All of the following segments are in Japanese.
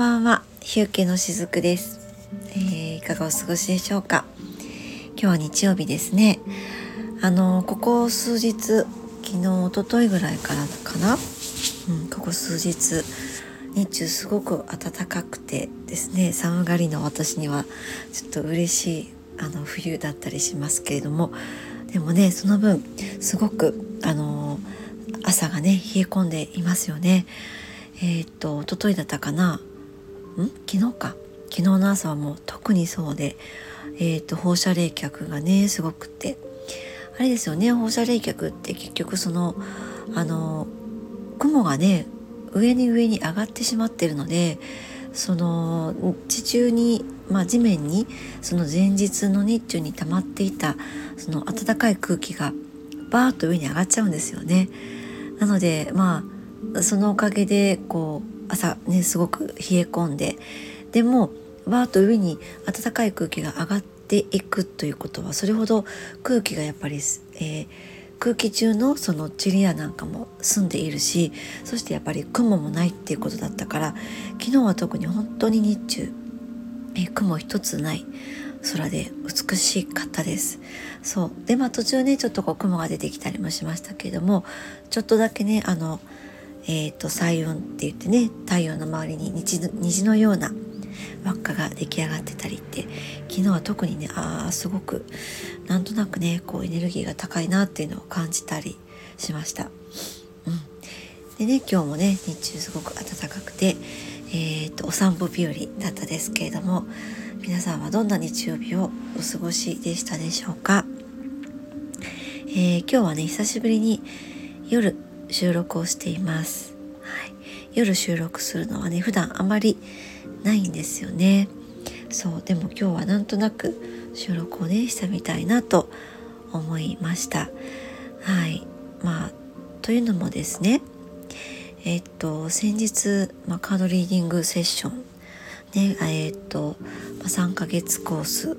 ばんは、ひゅうけのしずくです、えー、いかがお過ごしでしょうか？今日は日曜日ですね。あのここ数日昨日一昨日ぐらいからかな、うん、ここ数日日中すごく暖かくてですね寒がりの私にはちょっと嬉しいあの冬だったりしますけれども。でもねその分すごくあの朝がね冷え込んでいますよね。えー、っと一昨日だったかな？ん？昨日か。昨日の朝はもう特にそうで、えー、っと放射冷却がねすごくて。あれですよね放射冷却って結局そのあの雲がね上に上に上がってしまってるのでその地中に、まあ、地面にその前日の日中に溜まっていたその暖かい空気がバーッと上に上がっちゃうんですよね。なのでまあそのおかげでこう朝ねすごく冷え込んででもバーッと上に暖かい空気が上がっていくということはそれほど空気がやっぱり、えー、空気中のその塵やなんかも澄んでいるしそしてやっぱり雲もないっていうことだったから昨日は特に本当に日中、えー、雲一つない空で美しかったです。そう。でまあ途中ねちょっとこう雲が出てきたりもしましたけれどもちょっとだけねあのえーと、彩雲って言ってね太陽の周りに虹虹のような輪っかが出来上がってたりって昨日は特にねああすごくなんとなくねこうエネルギーが高いなっていうのを感じたりしました。うん、でね今日もね日中すごく暖かくて、えーとお散歩日和だったですけれども皆さんはどんな日曜日をお過ごしでしたでしょうか、えー、今日はね久しぶりに夜収録をしています、はい、夜収録するのはね普段あまりないんですよね。そう。でも今日はなんとなく収録をねしたみたいなと思いました。はい。まあというのもですねえっと先日、まあ、カードリーディングセッションねえ、っと、まあ、3ヶ月コースっ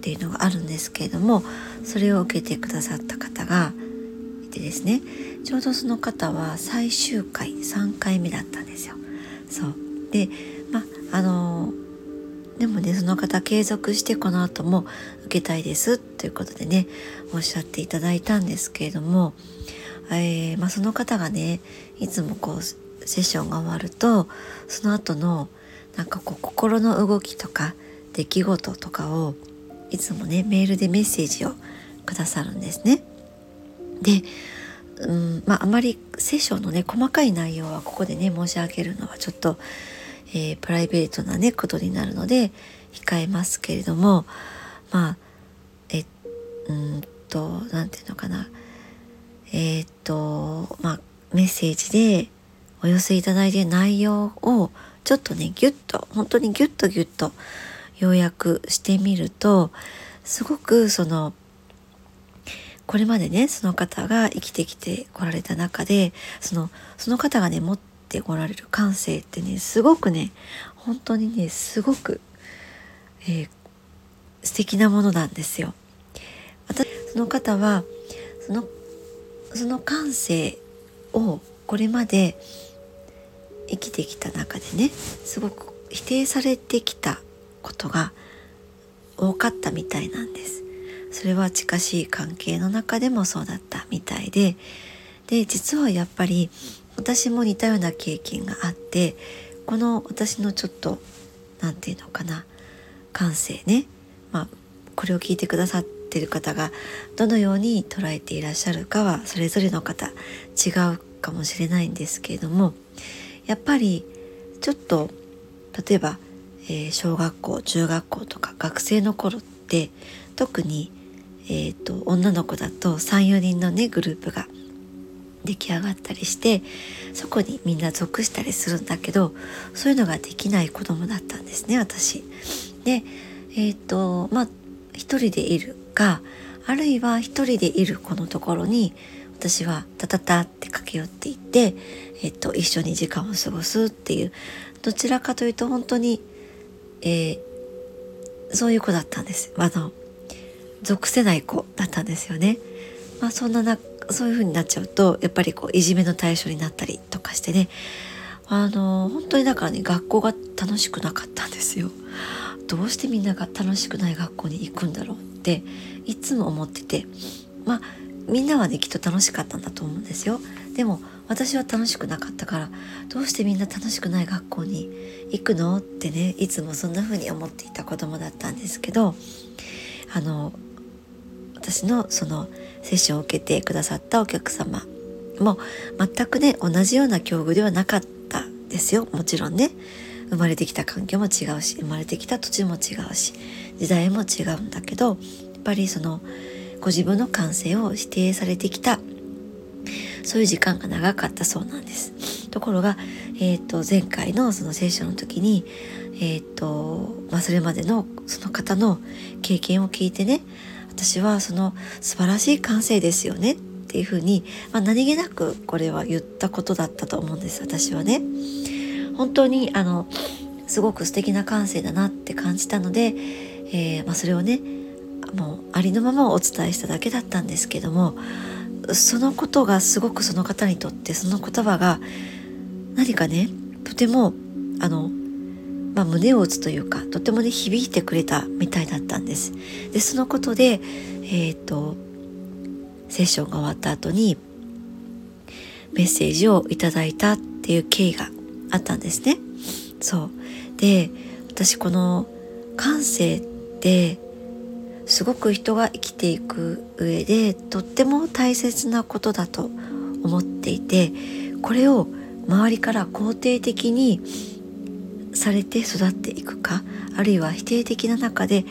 ていうのがあるんですけれどもそれを受けてくださった方がいてですねちょうどその方は最終回3回目だったんですよ。そうでまああのでもねその方継続してこの後も受けたいですということでねおっしゃっていただいたんですけれども、えー、まあ、その方がねいつもこうセッションが終わるとその後のなんかこう心の動きとか出来事とかをいつもねメールでメッセージをくださるんですね。で、うんまあ、あまりセッションのね細かい内容はここでね申し上げるのはちょっと、えー、プライベートなねことになるので控えますけれどもまあえうんと何て言うのかな。えー、っとまあメッセージでお寄せいただいて内容をちょっとねギュッと本当にギュッとギュッと要約してみるとすごくそのこれまでねその方が生きてきてこられた中でそのその方がね持ってこられる感性ってねすごくね本当にねすごく、えー、素敵なものなんですよ。私その方はそのその感性をこれまで生きてきた中でねすごく否定されてきたことが多かったみたいなんです。それは近しい関係の中でもそうだったみたいで。で実はやっぱり私も似たような経験があってこの私のちょっと何て言うのかな感性ね、まあ、これを聞いてくださってる方がどのように捉えていらっしゃるかはそれぞれの方違うかもしれないんですけれどもやっぱりちょっと例えば、えー、小学校中学校とか学生の頃って特に、えーと、女の子だと34人のねグループが出来上がったりしてそこにみんな属したりするんだけどそういうのができない子供だったんですね私。でえっ、ー、とまあ一人でいるかあるいは一人でいる子のところに私はタタタって駆け寄っていって、えっと、一緒に時間を過ごすっていうどちらかというと本当に、えー、そういう子だったんですあの属せない子だったんですよね。まあ、そんななそういう風になっちゃうとやっぱりこういじめの対象になったりとかしてねあの本当にだからね学校が楽しくなかったんですよ。どうしてみんなが楽しくない学校に行くんだろうっていつも思っててまあみんなはねきっと楽しかったんだと思うんですよ。でも私は楽しくなかったからどうしてみんな楽しくない学校に行くのってねいつもそんな風に思っていた子供だったんですけどあの私のそのセッションを受けてくださったお客様も全くね同じような境遇ではなかったですよ。もちろんね。生まれてきた環境も違うし生まれてきた土地も違うし時代も違うんだけどやっぱりそのご自分の感性を否定されてきた。そういう時間が長かったそうなんです。ところが、えーと、前回のそのセッションの時に、えーとまあ、それまでのその方の経験を聞いてね私はその素晴らしい感性ですよねっていうふうに、まあ、何気なくこれは言ったことだったと思うんです私はね。本当にあのすごく素敵な感性だなって感じたので、えー、まあ、それをねもうありのままお伝えしただけだったんですけどもそのことがすごくその方にとってその言葉が何かねとてもあの、まあ、胸を打つというかとてもね響いてくれたみたいだったんです。でそのことでえっ、ー、とセッションが終わった後にメッセージをいただいたっていう経緯があったんですね。そうで私この感性ってすごく人が生きていく上でとっても大切なことだと思っていてこれを周りから肯定的にされて育っていくかあるいは否定的な中で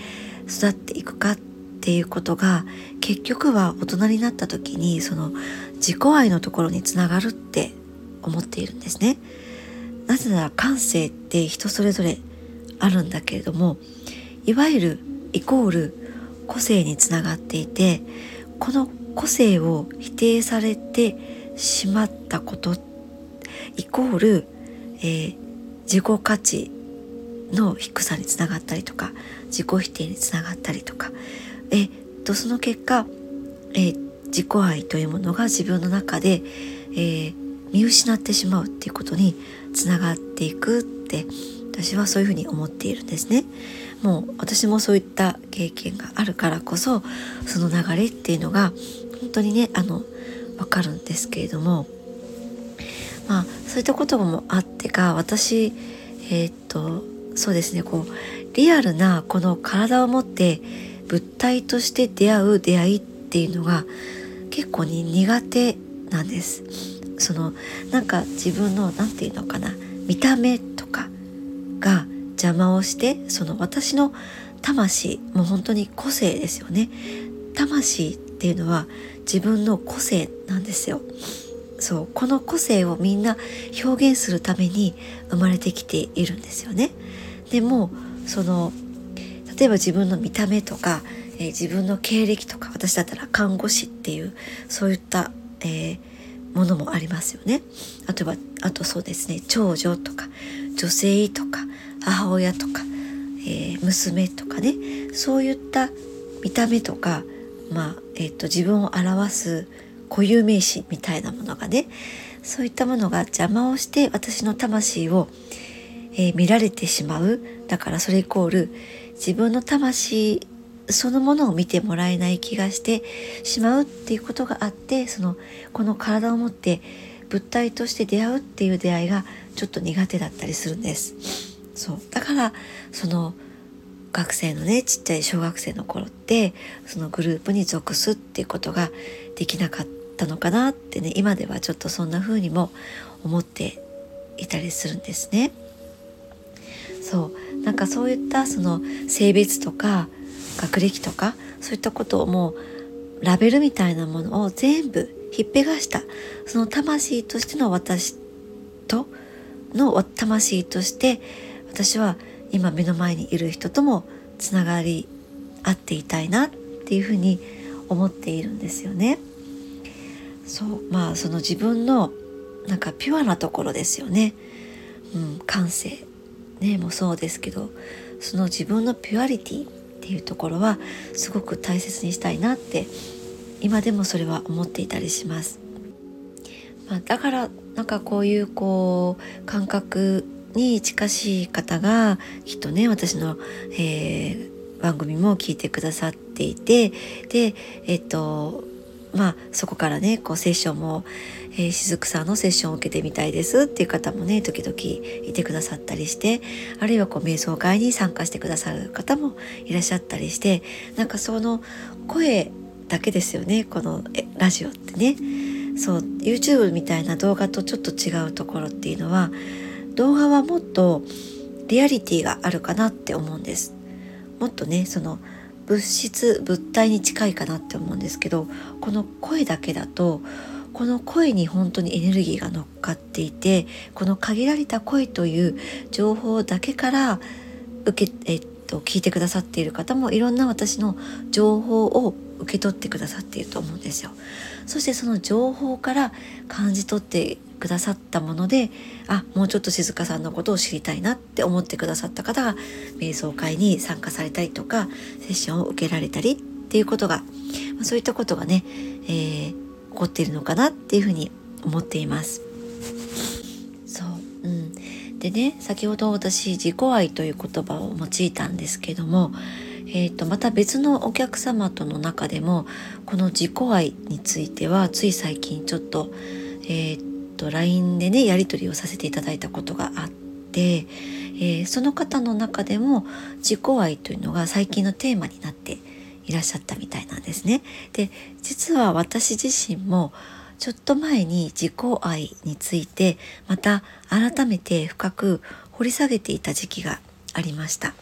育っていくかっていうことが結局は大人になった時にその自己愛のところにつながるって思っているんですね。なぜなら感性って人それぞれあるんだけれどもいわゆるイコール個性につながっていてこの個性を否定されてしまったことイコール、えー、自己価値の低さにつながったりとか自己否定につながったりとか、えっとその結果、えー、自己愛というものが自分の中で、えー、見失ってしまうっていうことにつながっていくって私はそういうふうに思っているんですね。もう私もそういった経験があるからこそその流れっていうのが本当にねあの分かるんですけれどもまあそういったこともあってか私えー、っとそうですねこうリアルなこの体を持って物体として出会う出会いっていうのが結構に苦手なんです。そのなんか自分の何て言うのかな見た目とかが邪魔をしてその私の魂もう本当に個性ですよね魂っていうのは自分の個性なんですよそうこの個性をみんな表現するために生まれてきているんですよね。でもその例えば自分の見た目とか、えー、自分の経歴とか私だったら看護師っていうそういった、えー、ものもありますよね。あとはあとそうですね長女とか女性とか母親とか、えー、娘とかね。そういった見た目とか、まあえーと、自分を表す固有名詞みたいなものがねそういったものが邪魔をして私の魂を、えー、見られてしまう。だからそれイコール自分の魂そのものを見てもらえない気がしてしまうっていうことがあってそのこの体を持って物体として出会うっていう出会いがちょっと苦手だったりするんです。そう。だからその学生のねちっちゃい小学生の頃ってそのグループに属すっていうことができなかったのかなってね今ではちょっとそんな風にも思っていたりするんですね。そうなんかそういったその性別とか学歴とかそういったことをもうラベルみたいなものを全部ひっぺがしたその魂としての私との魂として私は今目の前にいる人ともつながり合っていたいなっていうふうに思っているんですよね。そうまあその自分のなんかピュアなところですよね。うん、感性ねもそうですけどその自分のピュアリティっていうところはすごく大切にしたいなって今でもそれは思っていたりします。まあ、だからなんかこういうこう感覚に近しい方がきっとね私の、えー、番組も聞いてくださっていてでえっとまあそこからねこうセッションも、えー、しずくさんのセッションを受けてみたいですっていう方もね時々いてくださったりしてあるいはこう瞑想会に参加してくださる方もいらっしゃったりしてなんかその声だけですよねこのラジオってね。そう YouTube みたいな動画とちょっと違うところっていうのは動画はもっとリアリティがあるかなって思うんです。もっとねその物質物体に近いかなって思うんですけどこの声だけだとこの声に本当にエネルギーが乗っかっていてこの限られた声という情報だけから受け、えっと、聞いてくださっている方もいろんな私の情報を受け取ってくださっていると思うんですよ。そしてその情報から感じ取ってくださったものであもうちょっと静香さんのことを知りたいなって思ってくださった方が瞑想会に参加されたりとかセッションを受けられたりっていうことがそういったことがね、えー、起こっているのかなっていうふうに思っています。そう、うん、でね先ほど私自己愛という言葉を用いたんですけどもえーと、また別のお客様との中でもこの自己愛についてはつい最近ちょっと,、えーと LINE でねやり取りをさせていただいたことがあって、えー、その方の中でも自己愛というのが最近のテーマになっていらっしゃったみたいなんですね。で実は私自身もちょっと前に自己愛についてまた改めて深く掘り下げていた時期がありました。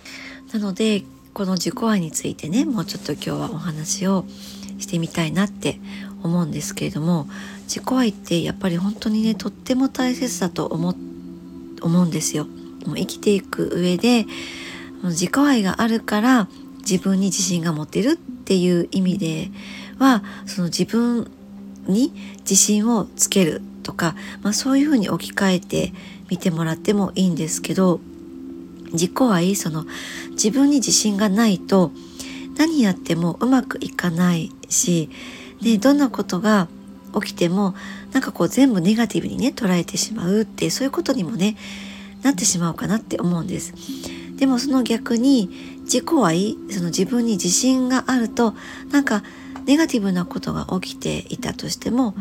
なのでこの自己愛についてねもうちょっと今日はお話をしてみたいなって思うんですけれども自己愛ってやっぱり本当にねとっても大切だと思思うんですよ。もう生きていく上で自己愛があるから自分に自信が持てるっていう意味ではその自分に自信をつけるとか、まあ、そういうふうに置き換えてみてもらってもいいんですけど自己愛その自分に自信がないと何やってもうまくいかないしでどんなことが起きてもなんかこう全部ネガティブにね捉えてしまうってそういうことにもねなってしまうかなって思うんです。でもその逆に自己愛その自分に自信があるとなんかネガティブなことが起きていたとしても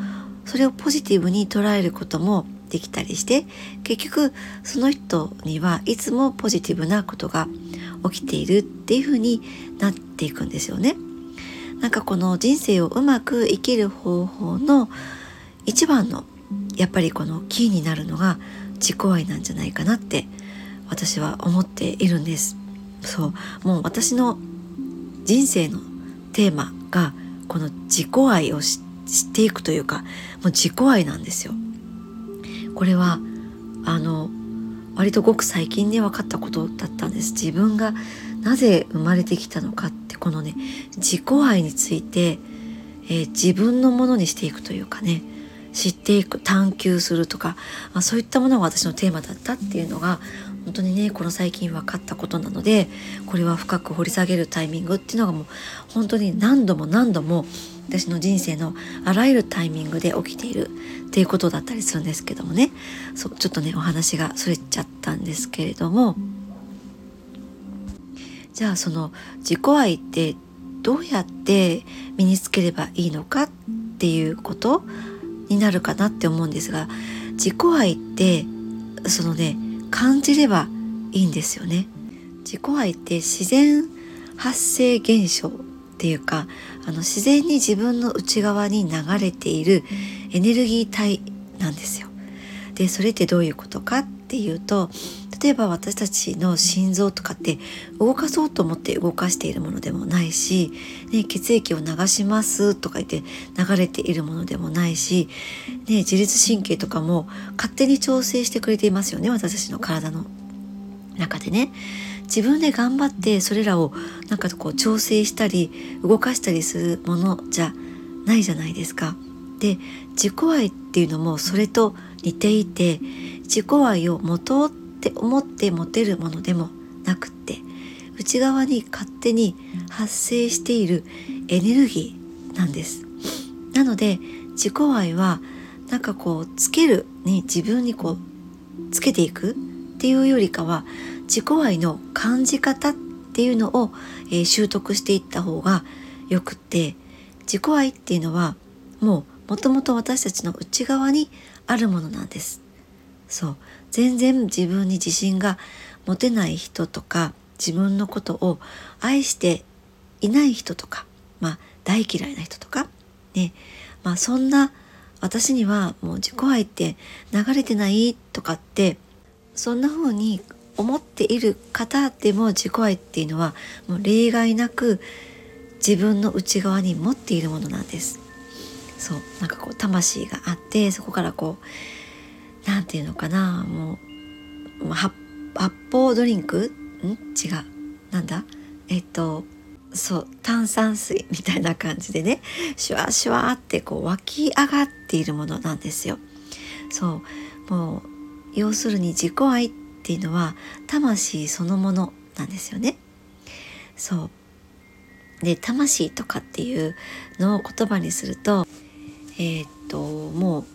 それをポジティブに捉えることもできたりして結局その人にはいつもポジティブなことが起きているっていう風になっていくんですよね。なんかこの人生をうまく生きる方法の一番のやっぱりこのキーになるのが自己愛なんじゃないかなって私は思っているんです。そうもう私の人生のテーマがこの自己愛を知っていくというかもう自己愛なんですよ。これはあの割とごく最近で分かったことだったんです自分がなぜ生まれてきたのかっこのね自己愛について、えー、自分のものにしていくというかね知っていく探求するとか、まあ、そういったものが私のテーマだったっていうのが本当にねこの最近分かったことなのでこれは深く掘り下げるタイミングっていうのがもう本当に何度も何度も私の人生のあらゆるタイミングで起きているっていうことだったりするんですけどもね。そうちょっとねお話がそれちゃったんですけれども。じゃあその自己愛ってどうやって身につければいいのかっていうことになるかなって思うんですが自己愛ってそのね感じればいいんですよね。自己愛って自然発生現象っていうかあの自然に自分の内側に流れているエネルギー体なんですよ。でそれってどういうことかっていうと例えば私たちの心臓とかって動かそうと思って動かしているものでもないし、ね、血液を流しますとか言って流れているものでもないし、ね、自律神経とかも勝手に調整してくれていますよね私たちの体の中でね。自分で頑張ってそれらをなんかこう調整したり動かしたりするものじゃないじゃないですか。で自己愛っていうのもそれと似ていて自己愛を持とうっって思って持てるものでもなくって内側に勝手に発生しているエネルギーなんです。なので自己愛はなんかこうつける、ね、自分にこうつけていくっていうよりかは自己愛の感じ方っていうのを、えー、習得していった方がよくって自己愛っていうのはもうもともと私たちの内側にあるものなんです。そう全然自分に自信が持てない人とか自分のことを愛していない人とか、まあ、大嫌いな人とか、ねまあ、そんな私にはもう自己愛って流れてないとかってそんな風に思っている方でも自己愛っていうのはもう例外なく自分の内側に持っているものなんです。そうなんかこう魂があってそこからこう何て言うのかな？もう発泡ドリンク？ん？違う。なんだ？えっとそう炭酸水みたいな感じでね。シュワシュワってこう湧き上がっているものなんですよ。そう。もう要するに自己愛っていうのは魂そのものなんですよね。そう。で魂とかっていうのを言葉にするとえー、っともう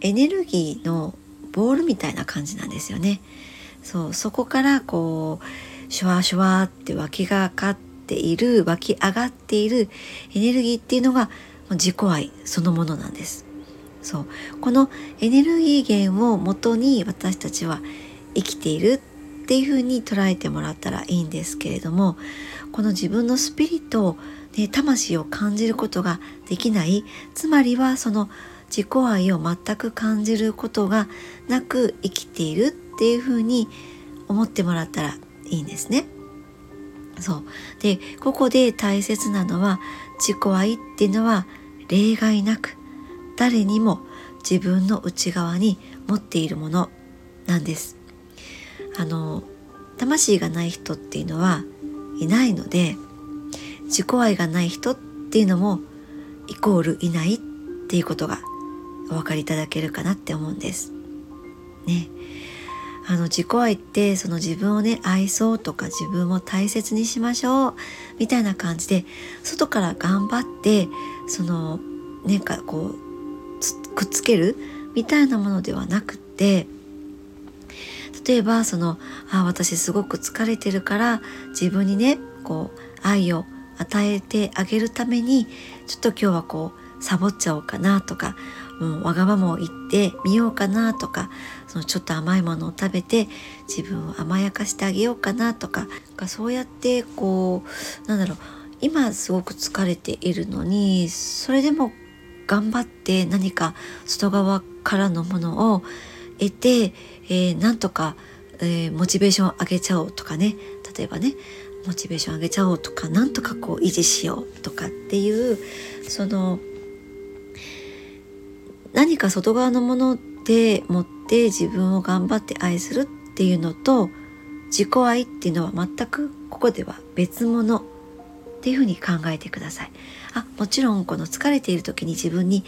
エネルギーのボールみたいな感じなんですよね。そうそこからこうシュワシュワって湧きがかっている湧き上がっているエネルギーっていうのが自己愛そのものなんです。そうこのエネルギー源をもとに私たちは生きているっていうふうに捉えてもらったらいいんですけれどもこの自分のスピリットね、魂を感じることができないつまりはその自己愛を全く感じることがなく生きているっていうふうに思ってもらったらいいんですね。そうでここで大切なのは自己愛っていうのは例外なく誰にも自分の内側に持っているものなんです。あの魂がない人っていうのはいないので自己愛がない人っていうのもイコールいないっていうことがお分かりいただけるかなって思うんです。ね。あの自己愛ってその自分をね愛そうとか自分を大切にしましょうみたいな感じで外から頑張ってそのなんかこうくっつけるみたいなものではなくって例えばそのあ私すごく疲れてるから自分にねこう愛を与えてあげるためにちょっと今日はこうサボっちゃおうかなとかもうわがままを言ってみようかなとかそのちょっと甘いものを食べて自分を甘やかしてあげようかなとかそうやってこうなんだろう今すごく疲れているのにそれでも頑張って何か外側からのものを得て、えー、なんとか、えー、モチベーションを上げちゃおうとかね。例えばねモチベーション上げちゃおうとかなんとかこう維持しようとかっていうその何か外側のもので持って自分を頑張って愛するっていうのと自己愛っていうのは全くここでは別物っていうふうに考えてください。あもちろんこの疲れている時に自分に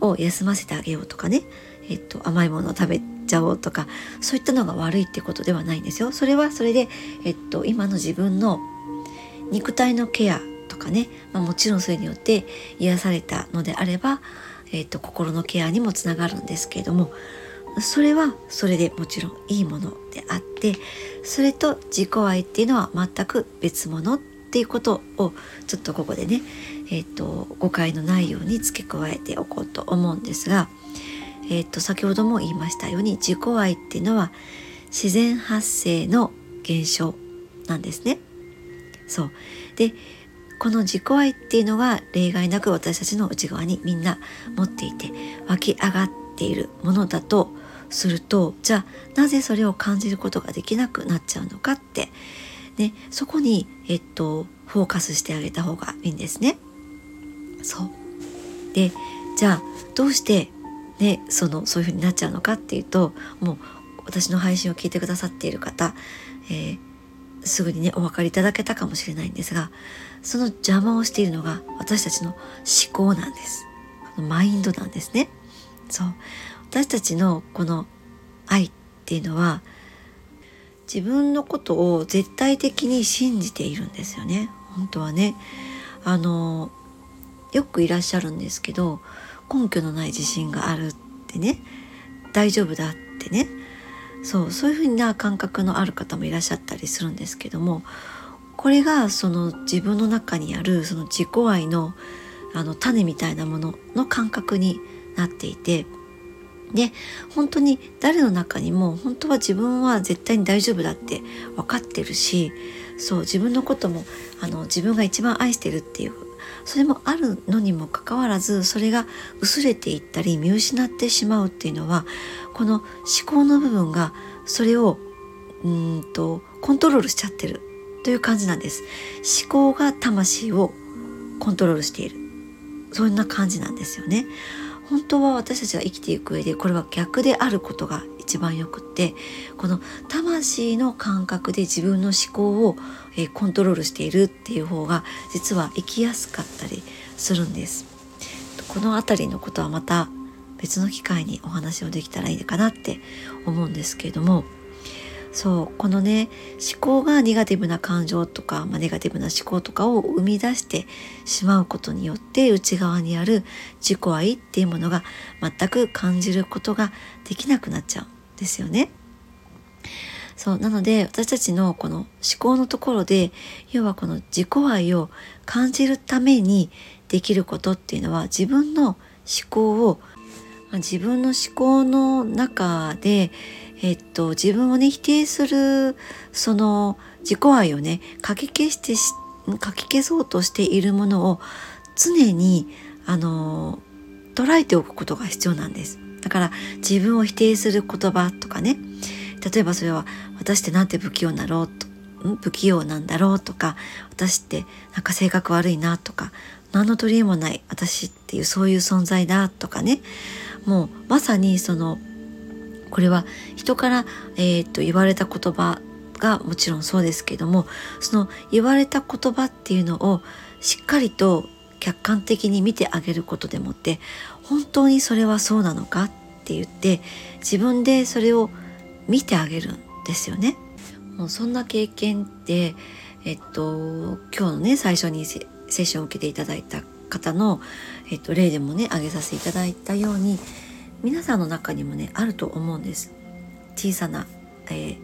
を休ませてあげようとかね、えっと、甘いものを食べちゃおうとかそういったのが悪いってことではないんですよ。それはそれで、えっと、今の自分の肉体のケアとかね、まあ、もちろんそれによって癒されたのであれば、えっと、心のケアにもつながるんですけれどもそれはそれでもちろんいいものであってそれと自己愛っていうのは全く別物っていうことをちょっとここでね、えっと、誤解のないように付け加えておこうと思うんですが。えっ、と先ほども言いましたように自己愛っていうのは自然発生の現象なんですね。そうでこの自己愛っていうのが例外なく私たちの内側にみんな持っていて湧き上がっているものだとするとじゃあなぜそれを感じることができなくなっちゃうのかって、ね、そこに、えっと、フォーカスしてあげた方がいいんですね。そうでじゃあどうしてね、そのそういう風になっちゃうのかっていうともう私の配信を聞いてくださっている方、えー、すぐにねお分かりいただけたかもしれないんですがその邪魔をしているのが私たちの思考なんです。マインドなんですね。そう。私たちのこの愛っていうのは自分のことを絶対的に信じているんですよね。本当はね。あのよくいらっしゃるんですけど根拠のない自信があるっでね大丈夫だってねそうそういうふうな感覚のある方もいらっしゃったりするんですけどもこれがその自分の中にあるその自己愛のあの種みたいなものの感覚になっていてで本当に誰の中にも本当は自分は絶対に大丈夫だって分かってるしそう自分のこともあの自分が一番愛してるっていうそれもあるのにもかかわらずそれが薄れていったり見失ってしまうっていうのはこの思考の部分がそれをうんとコントロールしちゃってるという感じなんです。思考が魂をコントロールしている。そんな感じなんですよね。本当は私たちが生きていく上でこれは逆であることが一番よくってこの魂の感覚で自分の思考を、えコントロールしているっていう方が実は生きやすかったりするんですこの辺りのことはまた別の機会にお話をできたらいいかなって思うんですけれどもそうこのね思考がネガティブな感情とか、まあ、ネガティブな思考とかを生み出してしまうことによって内側にある自己愛っていうものが全く感じることができなくなっちゃうんですよね。そうなので私たちのこの思考のところで要はこの自己愛を感じるためにできることっていうのは自分の思考を自分の思考の中でえっと、自分をね否定するその自己愛をねかき消してかき消そうとしているものを常にあの捉えておくことが必要なんです。だから自分を否定する言葉とかね例えばそれは私ってなんて不器用なろうと不器用なんだろうとか私ってなんか性格悪いなとか何の取り柄もない私っていうそういう存在だとかね。もうまさにそのこれは人から、えー、と言われた言葉がもちろんそうですけどもその言われた言葉っていうのをしっかりと客観的に見てあげることでもって本当にそれはそうなのかって言って自分でそれを見てあげるんですよね。もうそんな経験ってえっと今日のね最初にセッションを受けていただいた方の、えっと、例でもね挙げさせていただいたように皆さんの中にもねあると思うんです小さな、えー、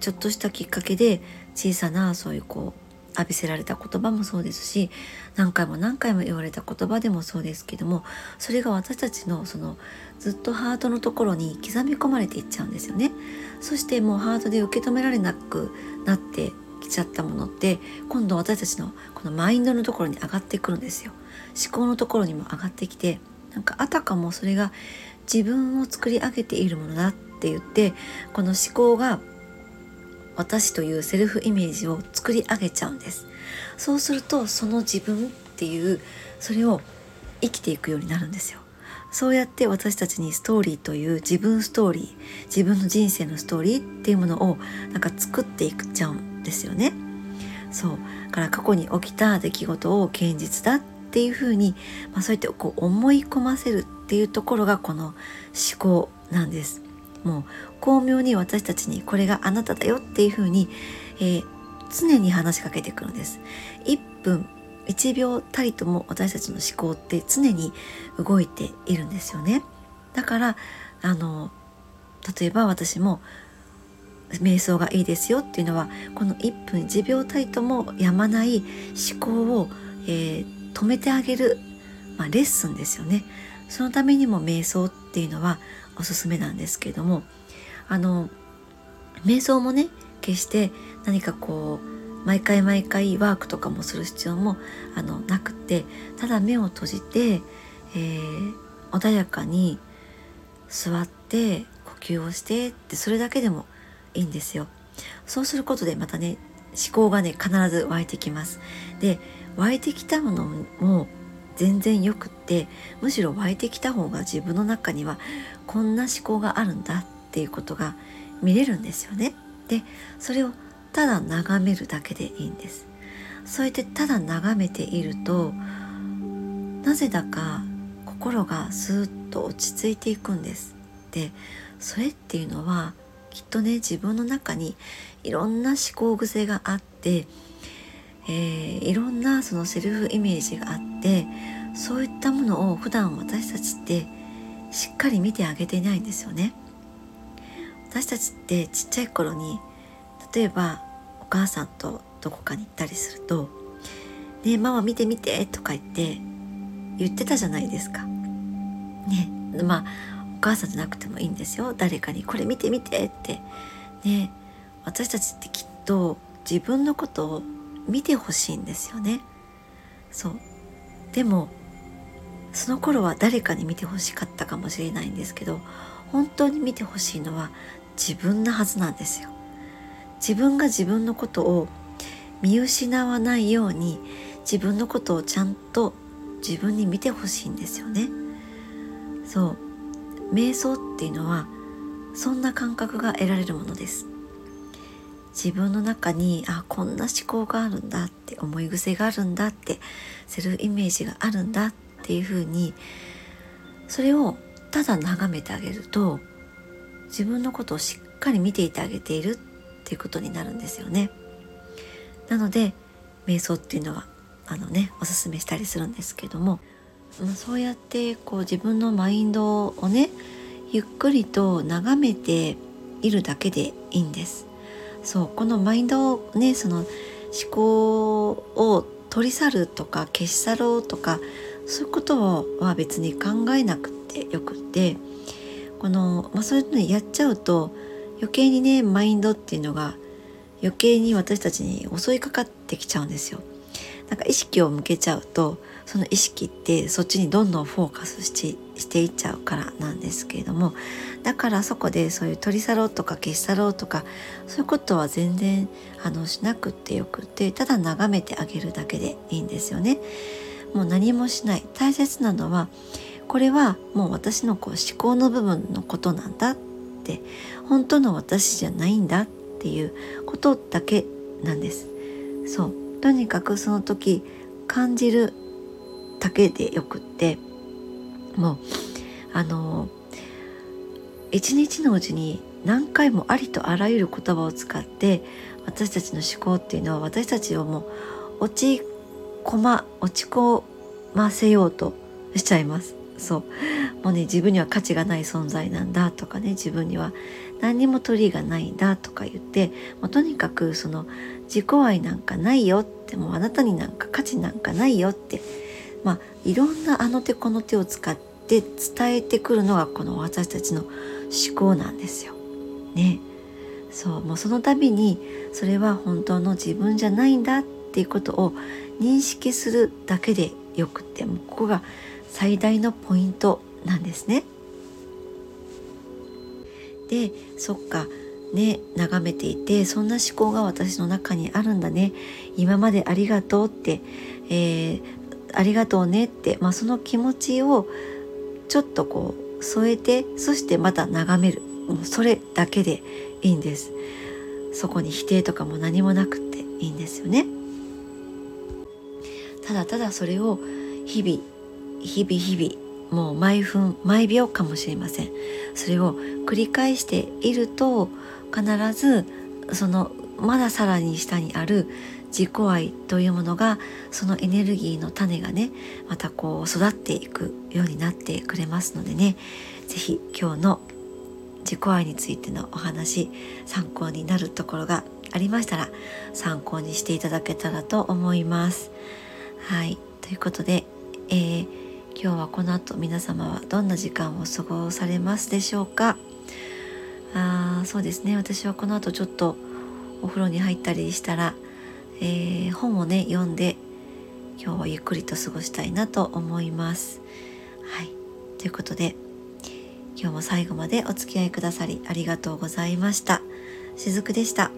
ちょっとしたきっかけで小さなそういうこう浴びせられた言葉もそうですし何回も何回も言われた言葉でもそうですけどもそれが私たちのそのずっとハートのところに刻み込まれていっちゃうんですよね。そしてもうハートで受け止められなくなってきちゃったものって今度私たちのこのマインドのところに上がってくるんですよ。思考のところにも上がってきてなんかあたかもそれが自分を作り上げているものだって言ってこの思考が私というセルフイメージを作り上げちゃうんです。そうするとその自分っていうそれを生きていくようになるんですよ。そうやって私たちにストーリーという自分ストーリー自分の人生のストーリーっていうものをなんか作っていっちゃうんですよね。そう。から過去に起きた出来事を現実だっっていうふうに、まあ、そうやってこう思い込ませるっていうところがこの思考なんです。もう巧妙に私たちにこれがあなただよっていうふうに、えー、常に話しかけてくるんです。1分1秒たりとも私たちの思考って常に動いているんですよね。だからあの例えば私も瞑想がいいですよっていうのはこの1分1秒たりともやまない思考を、えー、止めてあげる、まあ、レッスンですよねそのためにも瞑想っていうのはおすすめなんですけれどもあの瞑想もね決して何かこう毎回毎回ワークとかもする必要もあのなくてただ目を閉じて、えー、穏やかに座って呼吸をしてってそれだけでもいいんですよ。そうすることでまたね思考がね必ず湧いてきます。で湧いてきたものも全然よくってむしろ湧いてきた方が自分の中にはこんな思考があるんだっていうことが見れるんですよね。でそれをただ眺めるだけでいいんです。そうやってただ眺めているとなぜだか心がスーッと落ち着いていくんです。でそれっていうのはきっとね自分の中にいろんな思考癖があってえー、いろんなそのセルフイメージがあってそういったものを普段私たちってしっかり見てあげていないんですよね私たちってちっちゃい頃に例えばお母さんとどこかに行ったりすると「ねえママ見て見て」とか言って言ってたじゃないですか。ねまあお母さんじゃなくてもいいんですよ誰かに「これ見て見て」ってね私たちってきっと自分のことを見てほしいんですよね。そうでもその頃は誰かに見てほしかったかもしれないんですけど本当に見てほしいのは自分なはずなんですよ。自分が自分のことを見失わないように自分のことをちゃんと自分に見てほしいんですよね。そう瞑想っていうのはそんな感覚が得られるものです。自分の中にあこんな思考があるんだって思い癖があるんだってセルフイメージがあるんだってていうふうにそれをただ眺めてあげると自分のことをしっかり見ていてあげているっていうことになるんですよね。なので瞑想っていうのはあのねおすすめしたりするんですけども、そうやってこう自分のマインドをねゆっくりと眺めているだけでいいんです。そうこのマインドをねその思考を取り去るとか消し去ろうとかそういうことは別に考えなくてよくってこの、まあ、そういうのやっちゃうと余計にねマインドっていうのが余計に私たちに襲いかかってきちゃうんですよ。なんか意識を向けちゃうとその意識ってそっちにどんどんフォーカスししていっちゃうからなんですけれどもだからそこでそういう取り去ろうとか消し去ろうとかそういうことは全然あのしなくってよくてただ眺めてあげるだけでいいんですよね。もう何もしない大切なのはこれはもう私のこう思考の部分のことなんだって本当の私じゃないんだっていうことだけなんです。そうとにかくその時感じるだけでよくってもうあの一日のうちに何回もありとあらゆる言葉を使って私たちの思考っていうのは私たちをもう落落ち込ませようとしちゃいますそうもうね自分には価値がない存在なんだとかね自分には何にも取りがないんだとか言ってもうとにかくその自己愛なんかないよってもうあなたになんか価値なんかないよってまあいろんなあの手この手を使って伝えてくるのがこの私たちの思考なんですよ。ね。そうもうその度にそれは本当の自分じゃないんだっていうことを認識するだけでよくってもうここが最大のポイントなんですね。でそっか。ね眺めていてそんな思考が私の中にあるんだね。今までありがとうって、えー、ありがとうねって、まあ、その気持ちをちょっとこう添えてそしてまた眺める。もうそれだけでいいんです。そこに否定とかも何もなくていいんですよね。ただただそれを日々日々日々もう毎分毎秒かもしれませんそれを繰り返していると必ずそのまださらに下にある自己愛というものがそのエネルギーの種がねまたこう育っていくようになってくれますのでね是非今日の自己愛についてのお話参考になるところがありましたら参考にしていただけたらと思います。はいということで、えー、今日はこの後皆様はどんな時間を過ごされますでしょうか？あそうですね私はこの後ちょっとお風呂に入ったりしたら、えー、本をね読んで今日はゆっくりと過ごしたいなと思います。はいということで今日も最後までお付き合いくださりありがとうございました。しずくでした。